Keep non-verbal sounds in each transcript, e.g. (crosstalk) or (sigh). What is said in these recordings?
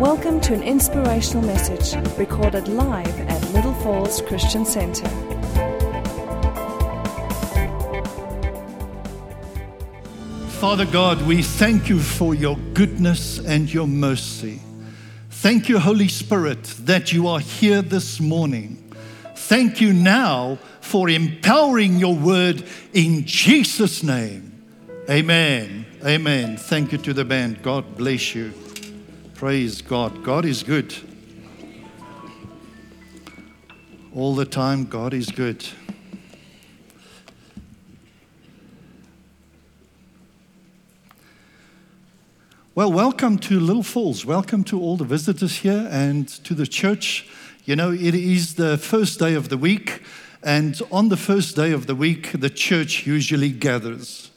Welcome to an inspirational message recorded live at Little Falls Christian Center. Father God, we thank you for your goodness and your mercy. Thank you, Holy Spirit, that you are here this morning. Thank you now for empowering your word in Jesus' name. Amen. Amen. Thank you to the band. God bless you. Praise God. God is good. All the time, God is good. Well, welcome to Little Falls. Welcome to all the visitors here and to the church. You know, it is the first day of the week, and on the first day of the week, the church usually gathers.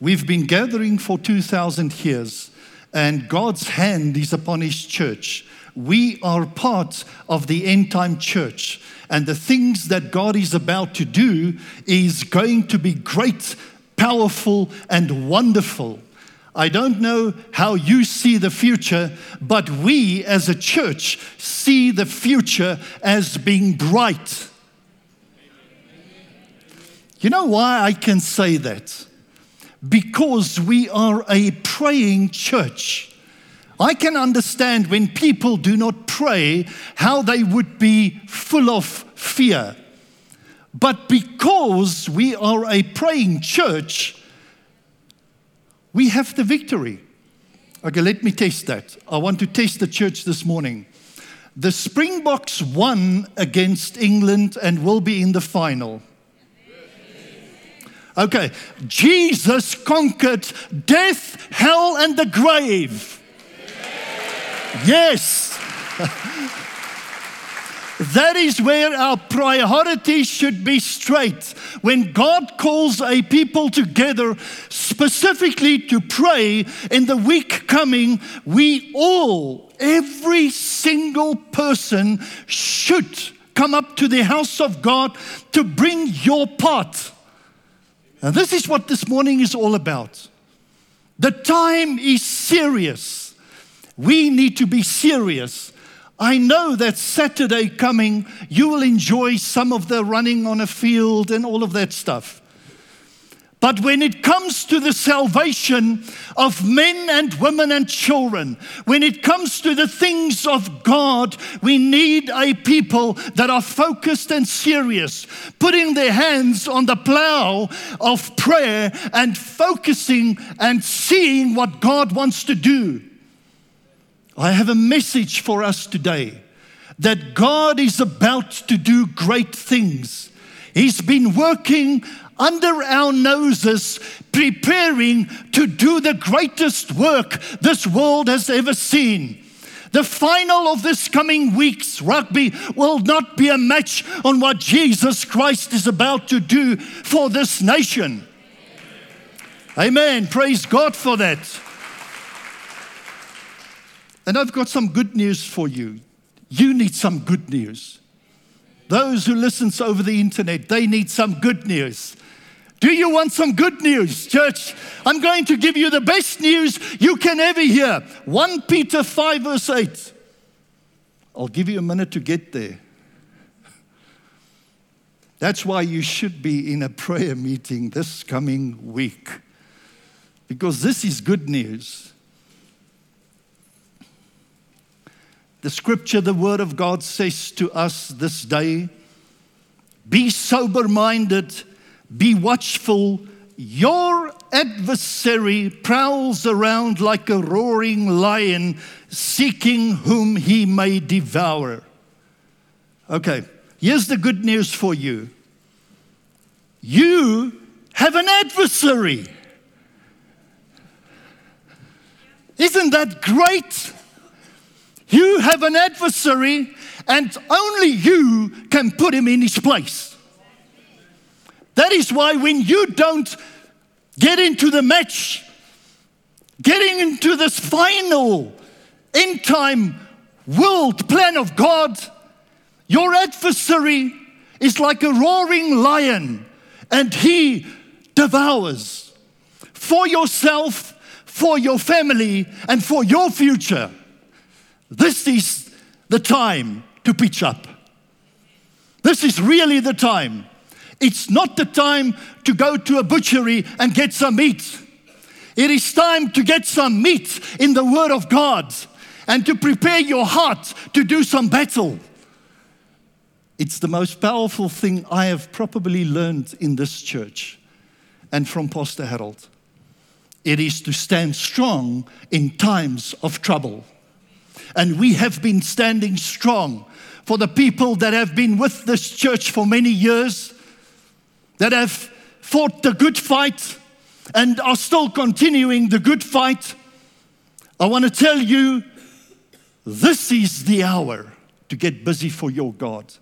We've been gathering for 2,000 years, and God's hand is upon His church. We are part of the end time church, and the things that God is about to do is going to be great, powerful, and wonderful. I don't know how you see the future, but we as a church see the future as being bright. You know why I can say that? Because we are a praying church. I can understand when people do not pray how they would be full of fear. But because we are a praying church, we have the victory. Okay, let me test that. I want to test the church this morning. The Springboks won against England and will be in the final. Okay, Jesus conquered death, hell, and the grave. Yes. (laughs) That is where our priorities should be straight. When God calls a people together specifically to pray in the week coming, we all, every single person, should come up to the house of God to bring your part. And this is what this morning is all about. The time is serious. We need to be serious I know that Saturday coming, you will enjoy some of the running on a field and all of that stuff. But when it comes to the salvation of men and women and children, when it comes to the things of God, we need a people that are focused and serious, putting their hands on the plow of prayer and focusing and seeing what God wants to do. I have a message for us today that God is about to do great things. He's been working under our noses, preparing to do the greatest work this world has ever seen. The final of this coming week's rugby will not be a match on what Jesus Christ is about to do for this nation. Amen. Praise God for that. And I've got some good news for you. You need some good news. Those who listen over the internet, they need some good news. Do you want some good news, church? I'm going to give you the best news you can ever hear. 1 Peter 5, verse 8. I'll give you a minute to get there. That's why you should be in a prayer meeting this coming week, because this is good news. The scripture, the word of God says to us this day be sober minded, be watchful. Your adversary prowls around like a roaring lion, seeking whom he may devour. Okay, here's the good news for you you have an adversary. Isn't that great? You have an adversary, and only you can put him in his place. That is why when you don't get into the match, getting into this final end time world plan of God, your adversary is like a roaring lion and he devours for yourself, for your family, and for your future. This is the time to pitch up. This is really the time. It's not the time to go to a butchery and get some meat. It is time to get some meat in the Word of God and to prepare your heart to do some battle. It's the most powerful thing I have probably learned in this church and from Pastor Harold. It is to stand strong in times of trouble. And we have been standing strong for the people that have been with this church for many years, that have fought the good fight and are still continuing the good fight. I want to tell you this is the hour to get busy for your God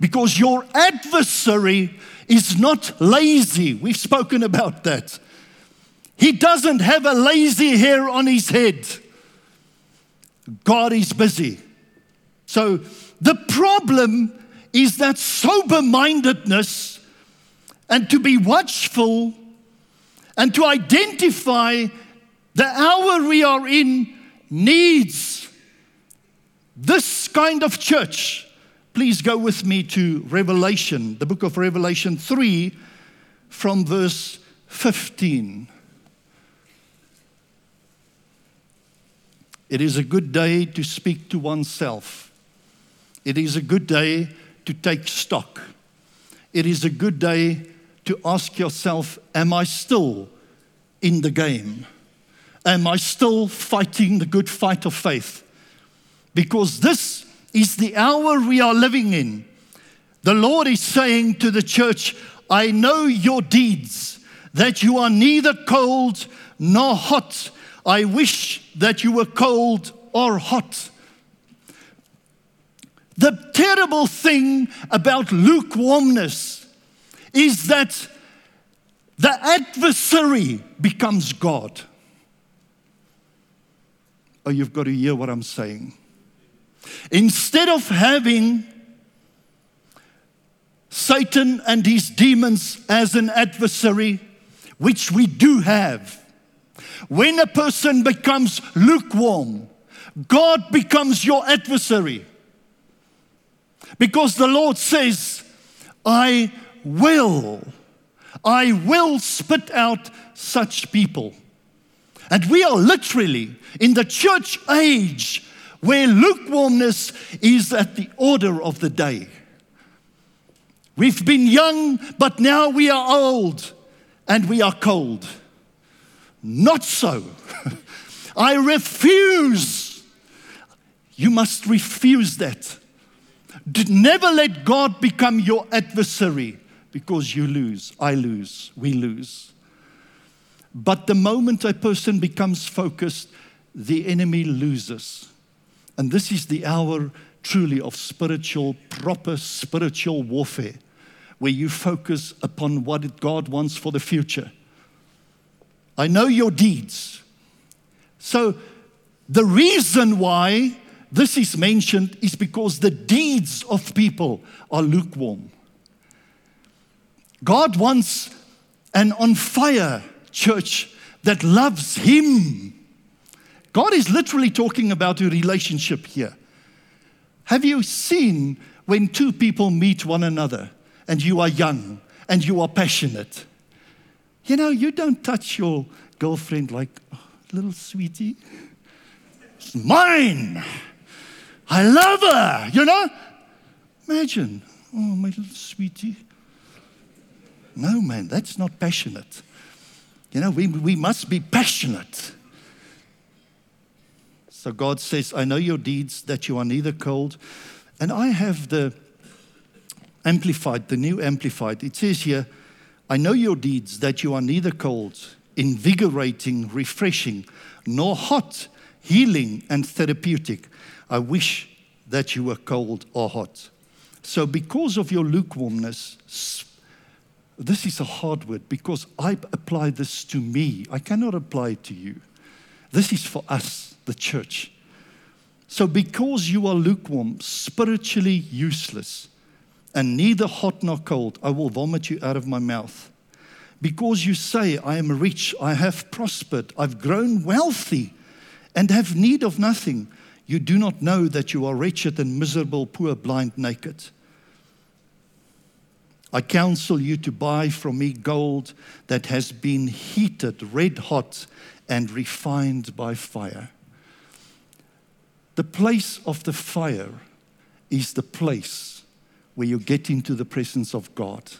because your adversary is not lazy. We've spoken about that. He doesn't have a lazy hair on his head. God is busy. So the problem is that sober mindedness and to be watchful and to identify the hour we are in needs this kind of church. Please go with me to Revelation, the book of Revelation 3, from verse 15. It is a good day to speak to oneself. It is a good day to take stock. It is a good day to ask yourself Am I still in the game? Am I still fighting the good fight of faith? Because this is the hour we are living in. The Lord is saying to the church, I know your deeds, that you are neither cold nor hot. I wish that you were cold or hot. The terrible thing about lukewarmness is that the adversary becomes God. Oh, you've got to hear what I'm saying. Instead of having Satan and his demons as an adversary, which we do have, when a person becomes lukewarm, God becomes your adversary. Because the Lord says, I will, I will spit out such people. And we are literally in the church age where lukewarmness is at the order of the day. We've been young, but now we are old and we are cold. Not so. (laughs) I refuse. You must refuse that. Never let God become your adversary because you lose, I lose, we lose. But the moment a person becomes focused, the enemy loses. And this is the hour truly of spiritual, proper spiritual warfare, where you focus upon what God wants for the future I know your deeds. So, the reason why this is mentioned is because the deeds of people are lukewarm. God wants an on fire church that loves Him. God is literally talking about a relationship here. Have you seen when two people meet one another and you are young and you are passionate? You know, you don't touch your girlfriend like, oh, little sweetie. It's mine. I love her, you know? Imagine, oh, my little sweetie. No, man, that's not passionate. You know, we, we must be passionate. So God says, I know your deeds, that you are neither cold. And I have the amplified, the new amplified. It says here, I know your deeds, that you are neither cold, invigorating, refreshing, nor hot, healing, and therapeutic. I wish that you were cold or hot. So, because of your lukewarmness, this is a hard word because I apply this to me. I cannot apply it to you. This is for us, the church. So, because you are lukewarm, spiritually useless, and neither hot nor cold. I will vomit you out of my mouth. Because you say, I am rich, I have prospered, I've grown wealthy, and have need of nothing. You do not know that you are wretched and miserable, poor, blind, naked. I counsel you to buy from me gold that has been heated red hot and refined by fire. The place of the fire is the place where you get into the presence of God.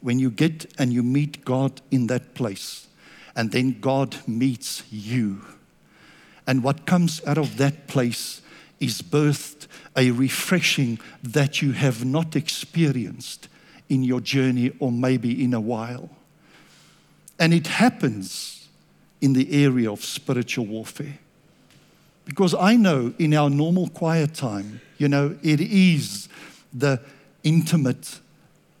When you get and you meet God in that place, and then God meets you. And what comes out of that place is birthed a refreshing that you have not experienced in your journey or maybe in a while. And it happens in the area of spiritual warfare. Because I know in our normal quiet time, you know, it is the intimate,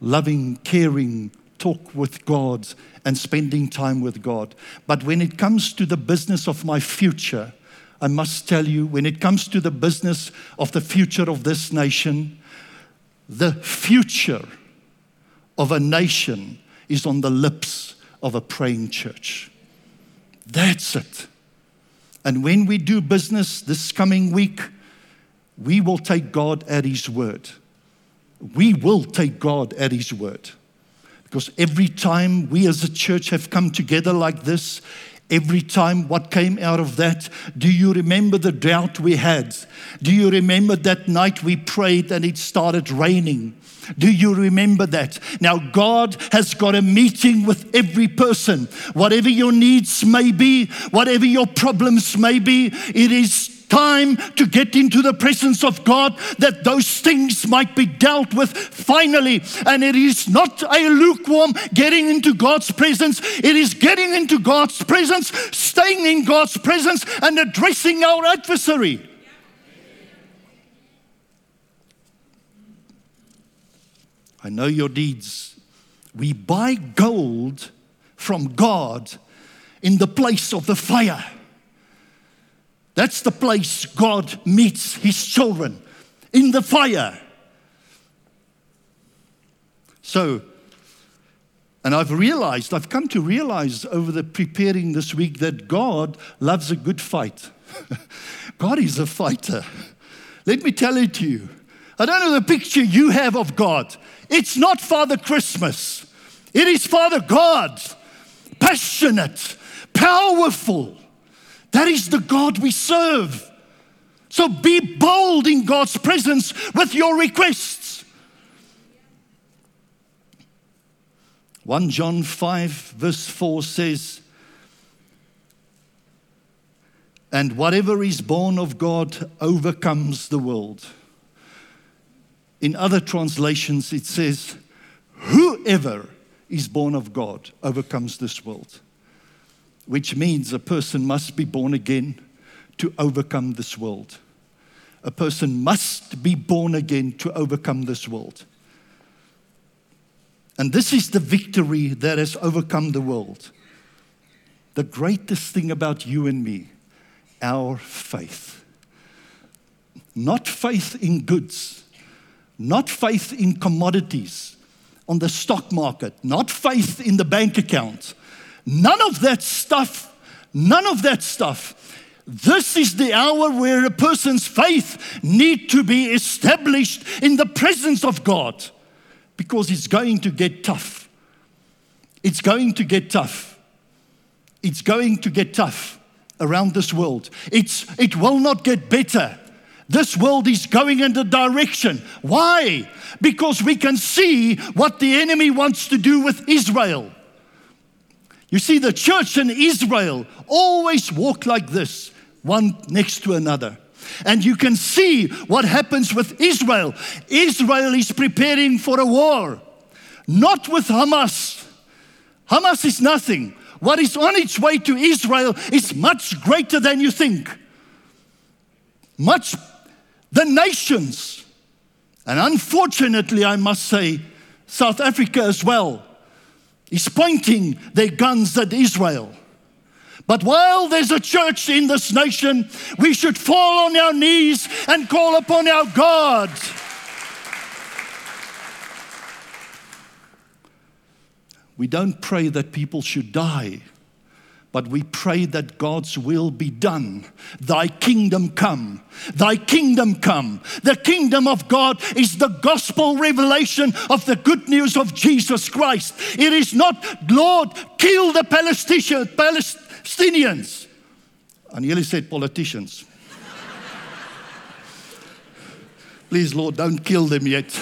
loving, caring talk with God and spending time with God. But when it comes to the business of my future, I must tell you, when it comes to the business of the future of this nation, the future of a nation is on the lips of a praying church. That's it. And when we do business this coming week, we will take God at His word. We will take God at His word. Because every time we as a church have come together like this, every time what came out of that, do you remember the drought we had? Do you remember that night we prayed and it started raining? Do you remember that? Now, God has got a meeting with every person. Whatever your needs may be, whatever your problems may be, it is time to get into the presence of God that those things might be dealt with finally. And it is not a lukewarm getting into God's presence, it is getting into God's presence, staying in God's presence, and addressing our adversary. I know your deeds. We buy gold from God in the place of the fire. That's the place God meets his children in the fire. So, and I've realized, I've come to realize over the preparing this week that God loves a good fight. (laughs) God is a fighter. Let me tell it to you. I don't know the picture you have of God. It's not Father Christmas, it is Father God, passionate, powerful. That is the God we serve. So be bold in God's presence with your requests. 1 John 5, verse 4 says, And whatever is born of God overcomes the world. In other translations, it says, Whoever is born of God overcomes this world which means a person must be born again to overcome this world. A person must be born again to overcome this world. And this is the victory that has overcome the world. The greatest thing about you and me, our faith. Not faith in goods, not faith in commodities on the stock market, not faith in the bank account None of that stuff, none of that stuff. This is the hour where a person's faith need to be established in the presence of God because it's going to get tough. It's going to get tough. It's going to get tough around this world. It's, it will not get better. This world is going in the direction. Why? Because we can see what the enemy wants to do with Israel. You see, the church in Israel always walk like this, one next to another. And you can see what happens with Israel. Israel is preparing for a war, not with Hamas. Hamas is nothing. What is on its way to Israel is much greater than you think. Much the nations, and unfortunately, I must say, South Africa as well is pointing their guns at Israel. But while there's a church in this nation, we should fall on our knees and call upon our God. We don't pray that people should die, but we pray that God's will be done. Thy kingdom come. Thy kingdom come. The kingdom of God is the gospel revelation of the good news of Jesus Christ. It is not, Lord, kill the Palestinians. And he said politicians. (laughs) Please, Lord, don't kill them yet.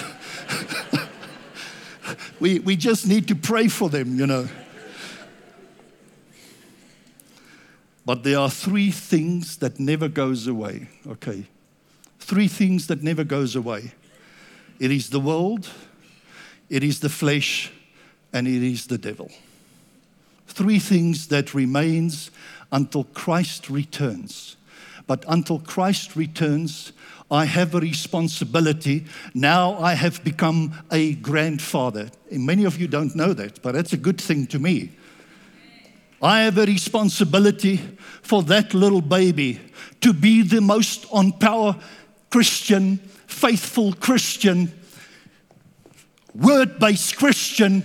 (laughs) we, we just need to pray for them, you know. But there are three things that never goes away. Okay. Three things that never goes away. It is the world, it is the flesh, and it is the devil. Three things that remains until Christ returns. But until Christ returns, I have a responsibility. Now I have become a grandfather. And many of you don't know that, but that's a good thing to me. I have a responsibility for that little baby to be the most on power Christian, faithful Christian, word based Christian,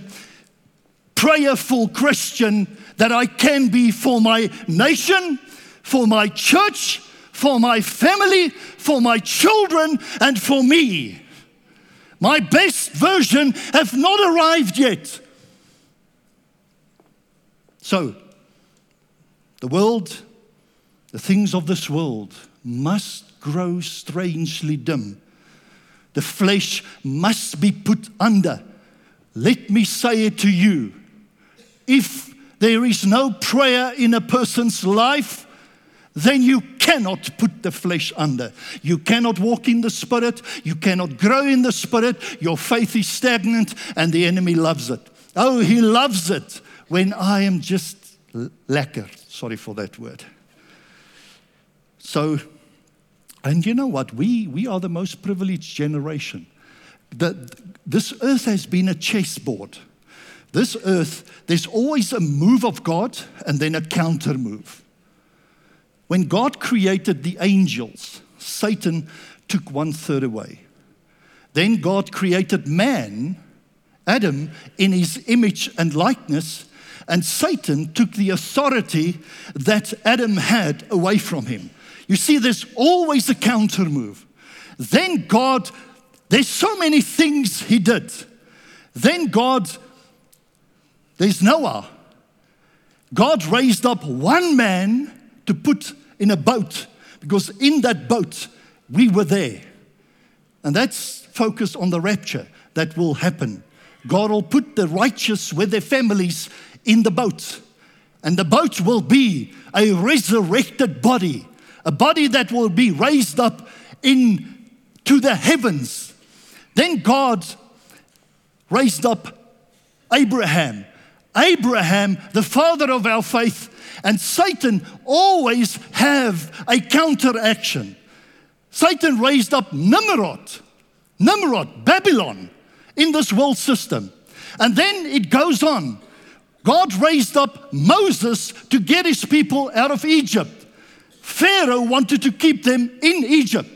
prayerful Christian that I can be for my nation, for my church, for my family, for my children, and for me. My best version have not arrived yet. So, the world, the things of this world, must grow strangely dim. The flesh must be put under. Let me say it to you. If there is no prayer in a person's life, then you cannot put the flesh under. You cannot walk in the Spirit. You cannot grow in the Spirit. Your faith is stagnant, and the enemy loves it. Oh, he loves it when I am just lekker. Sorry for that word. So, and you know what? We, we are the most privileged generation. The, this earth has been a chessboard. This earth, there's always a move of God and then a counter move. When God created the angels, Satan took one third away. Then God created man, Adam, in his image and likeness, and Satan took the authority that Adam had away from him. You see, there's always a counter move. Then God, there's so many things he did. Then God, there's Noah. God raised up one man to put in a boat because in that boat we were there. And that's focused on the rapture that will happen. God will put the righteous with their families in the boat. And the boat will be a resurrected body, a body that will be raised up into the heavens. Then God raised up Abraham. Abraham, the father of our faith, and Satan always have a counteraction. Satan raised up Nimrod, Nimrod, Babylon, in this world system. And then it goes on. God raised up Moses to get his people out of Egypt. Pharaoh wanted to keep them in Egypt.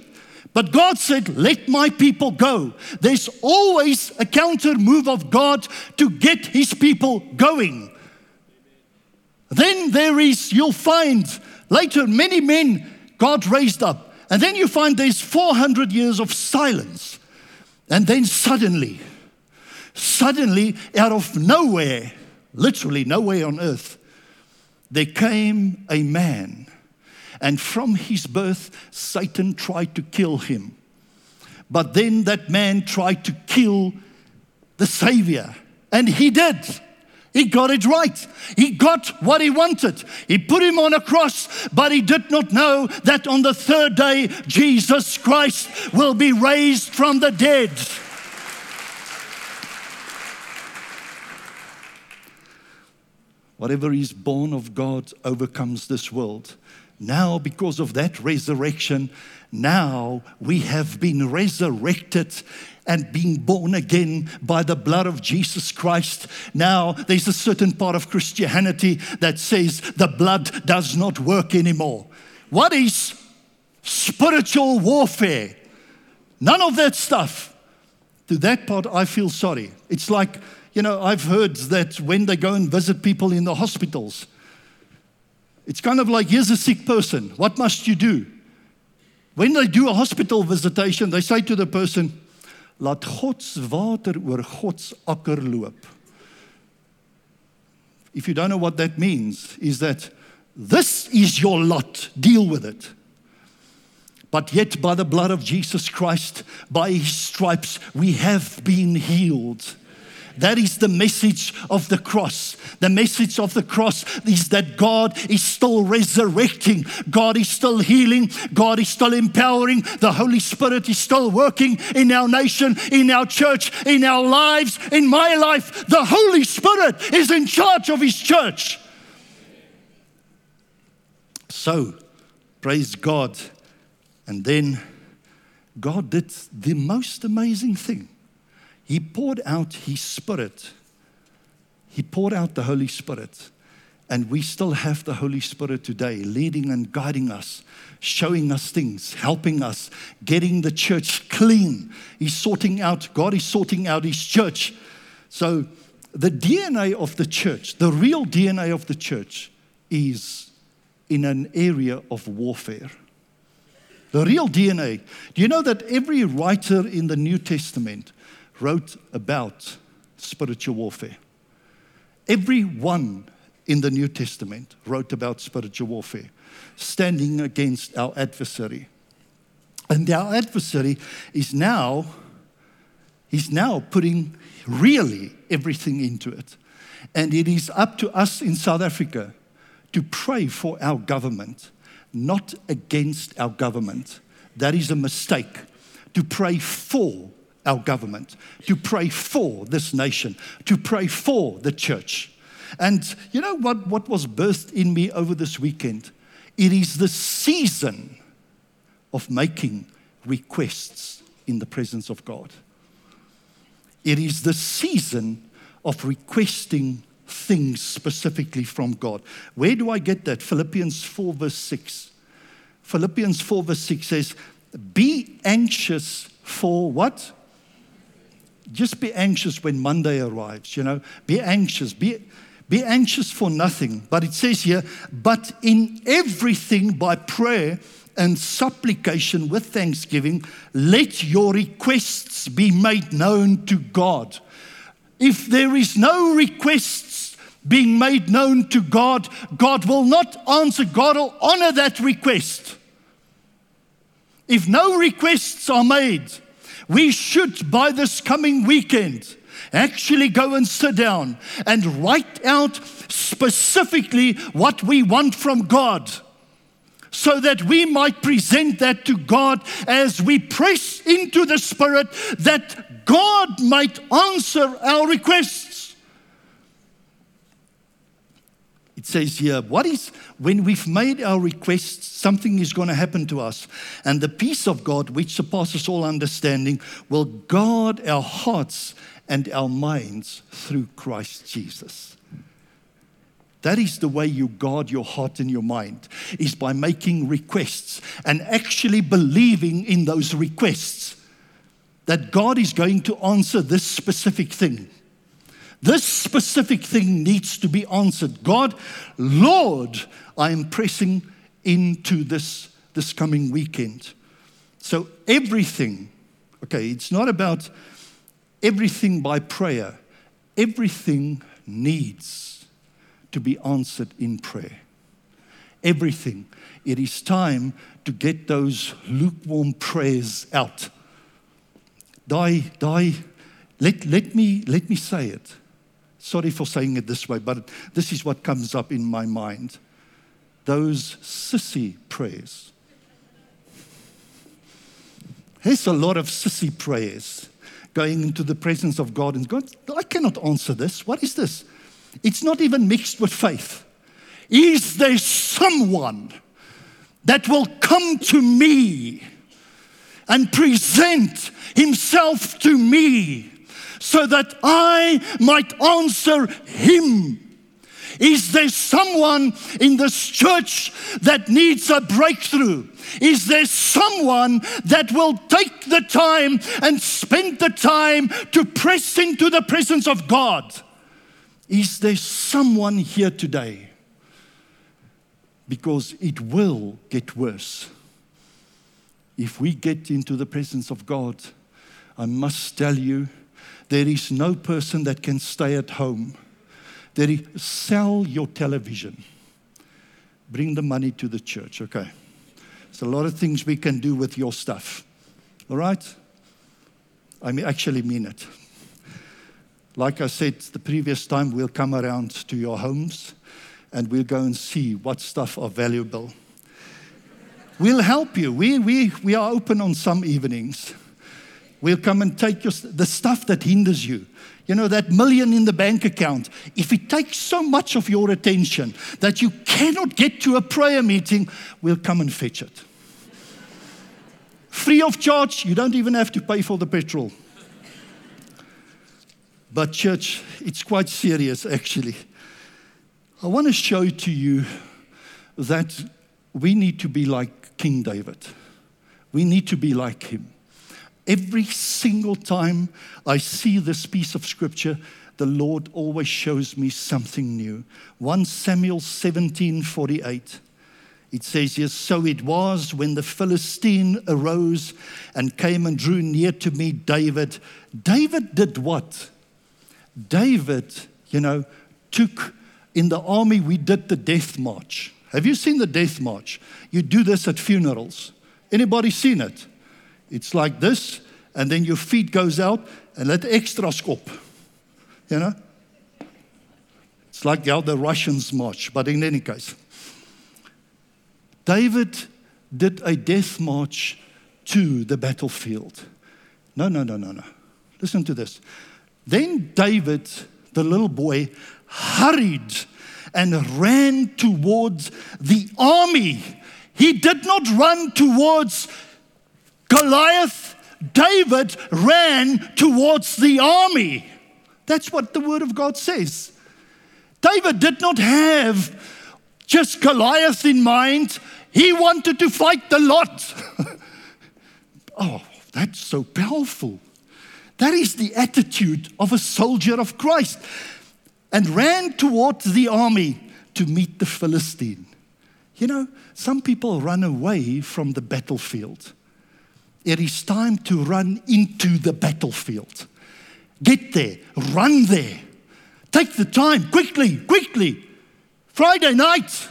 But God said, Let my people go. There's always a counter move of God to get his people going. Then there is, you'll find later many men God raised up. And then you find there's 400 years of silence. And then suddenly, suddenly, out of nowhere, literally nowhere on earth, there came a man. And from his birth, Satan tried to kill him. But then that man tried to kill the Savior. And he did. He got it right. He got what he wanted. He put him on a cross, but he did not know that on the third day, Jesus Christ will be raised from the dead. Whatever is born of God overcomes this world. Now, because of that resurrection, now we have been resurrected and being born again by the blood of Jesus Christ. Now, there's a certain part of Christianity that says the blood does not work anymore. What is spiritual warfare? None of that stuff. To that part, I feel sorry. It's like you know, I've heard that when they go and visit people in the hospitals, It's kind of like here's a sick person. What must you do? When they do a hospital visitation, they say to the person, Laat God's water oor God's akker loop. If you don't know what that means, is that this is your lot, deal with it. But yet, by the blood of Jesus Christ, by his stripes, we have been healed. That is the message of the cross. The message of the cross is that God is still resurrecting, God is still healing, God is still empowering, the Holy Spirit is still working in our nation, in our church, in our lives, in my life. The Holy Spirit is in charge of His church. So, praise God. And then God did the most amazing thing. He poured out His Spirit. He poured out the Holy Spirit. And we still have the Holy Spirit today, leading and guiding us, showing us things, helping us, getting the church clean. He's sorting out, God is sorting out His church. So, the DNA of the church, the real DNA of the church, is in an area of warfare. The real DNA. Do you know that every writer in the New Testament wrote about spiritual warfare. Everyone in the New Testament wrote about spiritual warfare, standing against our adversary. And our adversary is now, he's now putting really everything into it. And it is up to us in South Africa to pray for our government, not against our government. That is a mistake. To pray for our government, to pray for this nation, to pray for the church. And you know what, what was birthed in me over this weekend? It is the season of making requests in the presence of God. It is the season of requesting things specifically from God. Where do I get that? Philippians 4, verse 6. Philippians 4, verse 6 says, Be anxious for what? Just be anxious when Monday arrives, you know. Be anxious. Be, be anxious for nothing. But it says here, but in everything by prayer and supplication with thanksgiving, let your requests be made known to God. If there is no requests being made known to God, God will not answer. God will honor that request. If no requests are made, we should, by this coming weekend, actually go and sit down and write out specifically what we want from God so that we might present that to God as we press into the Spirit that God might answer our requests. It says here, what is when we've made our requests, something is going to happen to us. And the peace of God, which surpasses all understanding, will guard our hearts and our minds through Christ Jesus. That is the way you guard your heart and your mind, is by making requests and actually believing in those requests that God is going to answer this specific thing. This specific thing needs to be answered. God, Lord, I am pressing into this this coming weekend. So everything, okay, it's not about everything by prayer. Everything needs to be answered in prayer. Everything. It is time to get those lukewarm prayers out. Die, die. Let, let, me, let me say it. Sorry for saying it this way, but this is what comes up in my mind. Those sissy prayers. There's a lot of sissy prayers going into the presence of God and God, I cannot answer this. What is this? It's not even mixed with faith. Is there someone that will come to me and present himself to me so that I might answer him. Is there someone in this church that needs a breakthrough? Is there someone that will take the time and spend the time to press into the presence of God? Is there someone here today? because it will get worse. If we get into the presence of God, I must tell you, there is no person that can stay at home. There is, sell your television. Bring the money to the church, okay? There's a lot of things we can do with your stuff. All right? I mean, actually mean it. Like I said the previous time, we'll come around to your homes and we'll go and see what stuff are valuable. We'll help you. We, we, we are open on some evenings. We'll come and take your, the stuff that hinders you. You know, that million in the bank account. If it takes so much of your attention that you cannot get to a prayer meeting, we'll come and fetch it. Free of charge, you don't even have to pay for the petrol. But, church, it's quite serious actually. I want to show to you that we need to be like King David. We need to be like him. Every single time I see this piece of scripture, the Lord always shows me something new. 1 Samuel 17 48. It says, Yes, so it was when the Philistine arose and came and drew near to me, David. David did what? David, you know, took in the army, we did the death march. Have you seen the death march? You do this at funerals. Anybody seen it? It's like this, and then your feet goes out and let extra skop. You know? It's like how the Russians march, but in any case. David did a death march to the battlefield. No, no, no, no, no. Listen to this. Then David, the little boy, hurried and ran towards the army. He did not run towards Goliath. David ran towards the army. That's what the word of God says. David did not have just Goliath in mind, he wanted to fight the lot. (laughs) oh, that's so powerful. That is the attitude of a soldier of Christ. And ran towards the army to meet the Philistine. You know, some people run away from the battlefield. It is time to run into the battlefield. Get there, run there. Take the time, quickly, quickly. Friday night.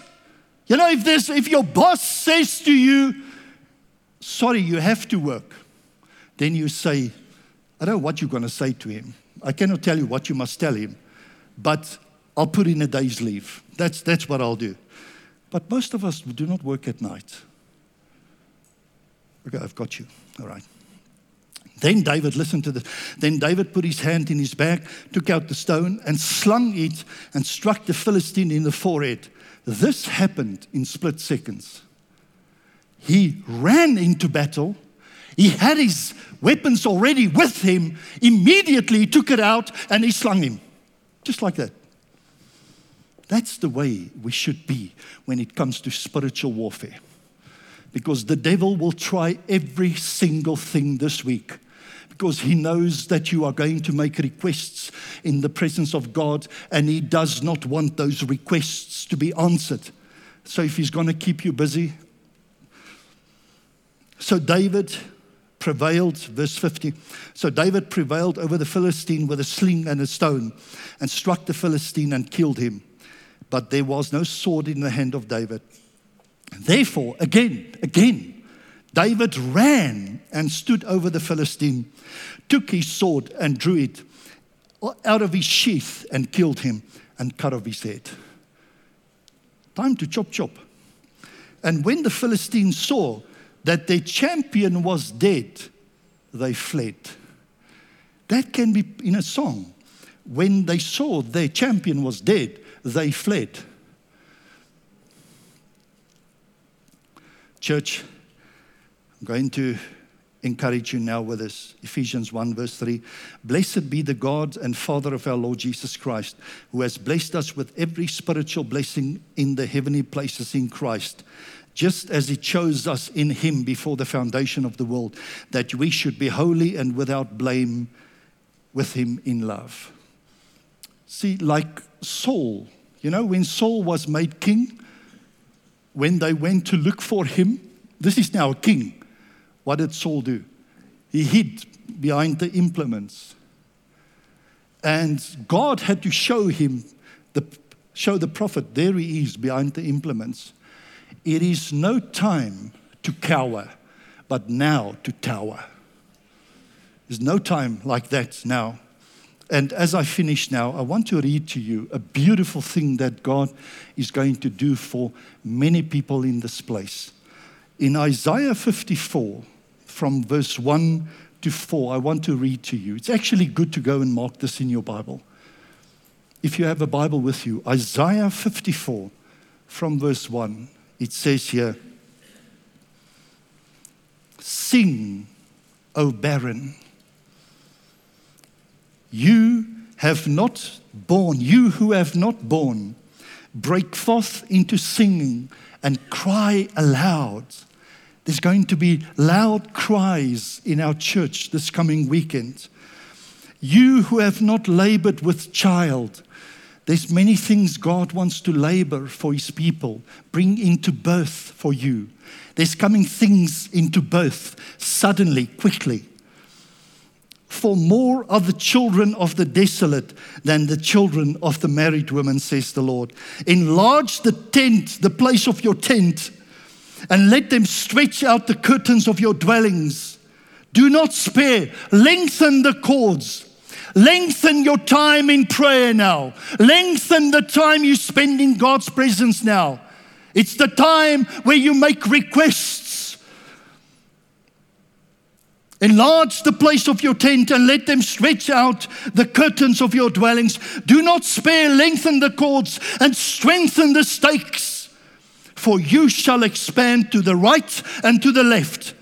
You know, if, there's, if your boss says to you, sorry, you have to work, then you say, I don't know what you're going to say to him. I cannot tell you what you must tell him, but I'll put in a day's leave. That's, that's what I'll do. But most of us do not work at night. Okay, I've got you. All right. Then David, listen to this. Then David put his hand in his bag, took out the stone, and slung it and struck the Philistine in the forehead. This happened in split seconds. He ran into battle he had his weapons already with him, immediately he took it out and he slung him. Just like that. That's the way we should be when it comes to spiritual warfare. Because the devil will try every single thing this week because he knows that you are going to make requests in the presence of God and he does not want those requests to be answered. So if he's going to keep you busy. So David prevailed, verse 50. So David prevailed over the Philistine with a sling and a stone and struck the Philistine and killed him. But there was no sword in the hand of David. Therefore, again, again, David ran and stood over the Philistine, took his sword and drew it out of his sheath and killed him and cut off his head. Time to chop, chop. And when the Philistines saw that their champion was dead, they fled. That can be in a song. When they saw their champion was dead, they fled. Church, I'm going to encourage you now with this. Ephesians 1, verse 3. Blessed be the God and Father of our Lord Jesus Christ, who has blessed us with every spiritual blessing in the heavenly places in Christ just as He chose us in Him before the foundation of the world, that we should be holy and without blame with Him in love. See, like Saul, you know, when Saul was made king, when they went to look for him, this is now a king. What did Saul do? He hid behind the implements. And God had to show him, the, show the prophet, there he is behind the implements. It is no time to cower, but now to tower. There's no time like that now. And as I finish now, I want to read to you a beautiful thing that God is going to do for many people in this place. In Isaiah 54, from verse 1 to 4, I want to read to you. It's actually good to go and mark this in your Bible. If you have a Bible with you, Isaiah 54, from verse 1, it says here Sing, O barren you have not borne, you who have not borne, break forth into singing and cry aloud. There's going to be loud cries in our church this coming weekend. You who have not labored with child, there's many things God wants to labor for his people, bring into birth for you. There's coming things into birth suddenly, quickly for more of the children of the desolate than the children of the married woman, says the Lord. Enlarge the tent, the place of your tent, and let them stretch out the curtains of your dwellings. Do not spare, lengthen the cords. Lengthen your time in prayer now. Lengthen the time you spend in God's presence now. It's the time where you make requests Enlarge the place of your tent and let them stretch out the curtains of your dwellings. Do not spare, lengthen the cords and strengthen the stakes. For you shall expand to the right and to the left,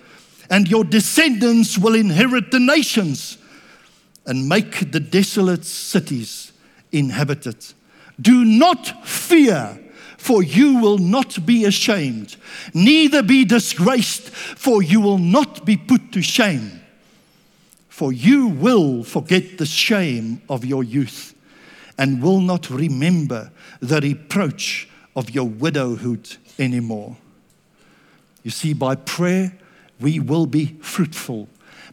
and your descendants will inherit the nations and make the desolate cities inhabited. Do not fear for you will not be ashamed, neither be disgraced, for you will not be put to shame. For you will forget the shame of your youth and will not remember the reproach of your widowhood anymore. You see, by prayer, we will be fruitful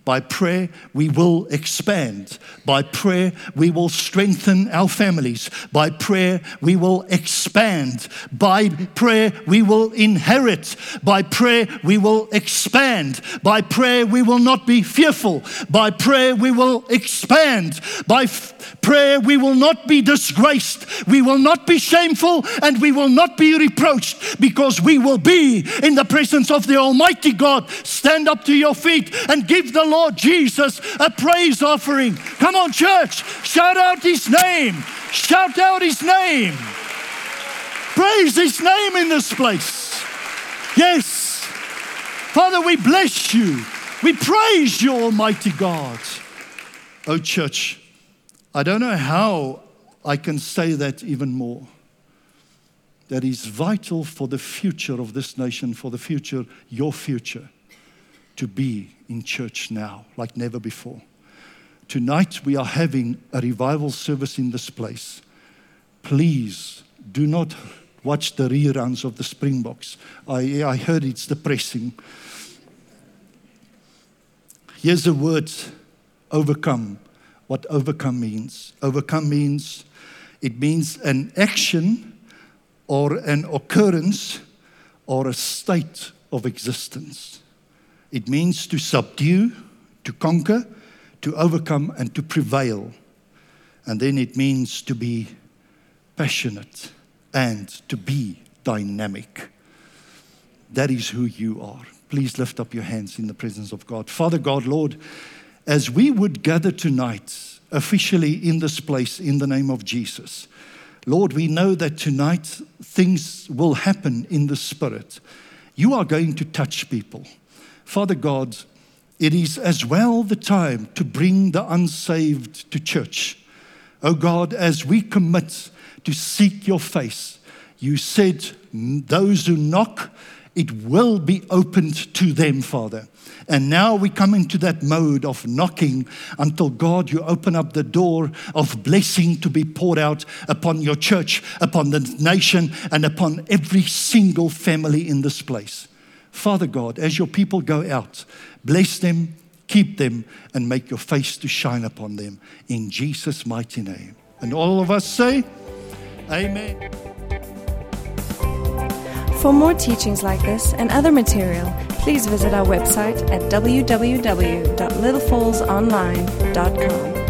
by prayer, we will expand. By prayer, we will strengthen our families. By prayer, we will expand. By prayer, we will inherit. By prayer, we will expand. By prayer, we will not be fearful. By prayer, we will expand. By f- prayer, we will not be disgraced. We will not be shameful and we will not be reproached because we will be in the presence of the Almighty God. Stand up to your feet and give the Lord Jesus a praise offering. Come on, church, shout out his name. Shout out his name. Praise his name in this place. Yes. Father, we bless you. We praise you, Almighty God. Oh, church, I don't know how I can say that even more. That is vital for the future of this nation, for the future, your future to be in church now like never before. Tonight we are having a revival service in this place. Please do not watch the reruns of the Springboks. I, I heard it's depressing. Here's a word overcome. What overcome means. Overcome means it means an action or an occurrence or a state of existence. It means to subdue, to conquer, to overcome, and to prevail. And then it means to be passionate and to be dynamic. That is who you are. Please lift up your hands in the presence of God. Father God, Lord, as we would gather tonight officially in this place in the name of Jesus, Lord, we know that tonight things will happen in the Spirit. You are going to touch people. Father God, it is as well the time to bring the unsaved to church. Oh God, as we commit to seek your face, you said, Those who knock, it will be opened to them, Father. And now we come into that mode of knocking until God, you open up the door of blessing to be poured out upon your church, upon the nation, and upon every single family in this place. Father God, as your people go out, bless them, keep them, and make your face to shine upon them. In Jesus' mighty name. And all of us say, Amen. For more teachings like this and other material, please visit our website at www.littlefallsonline.com.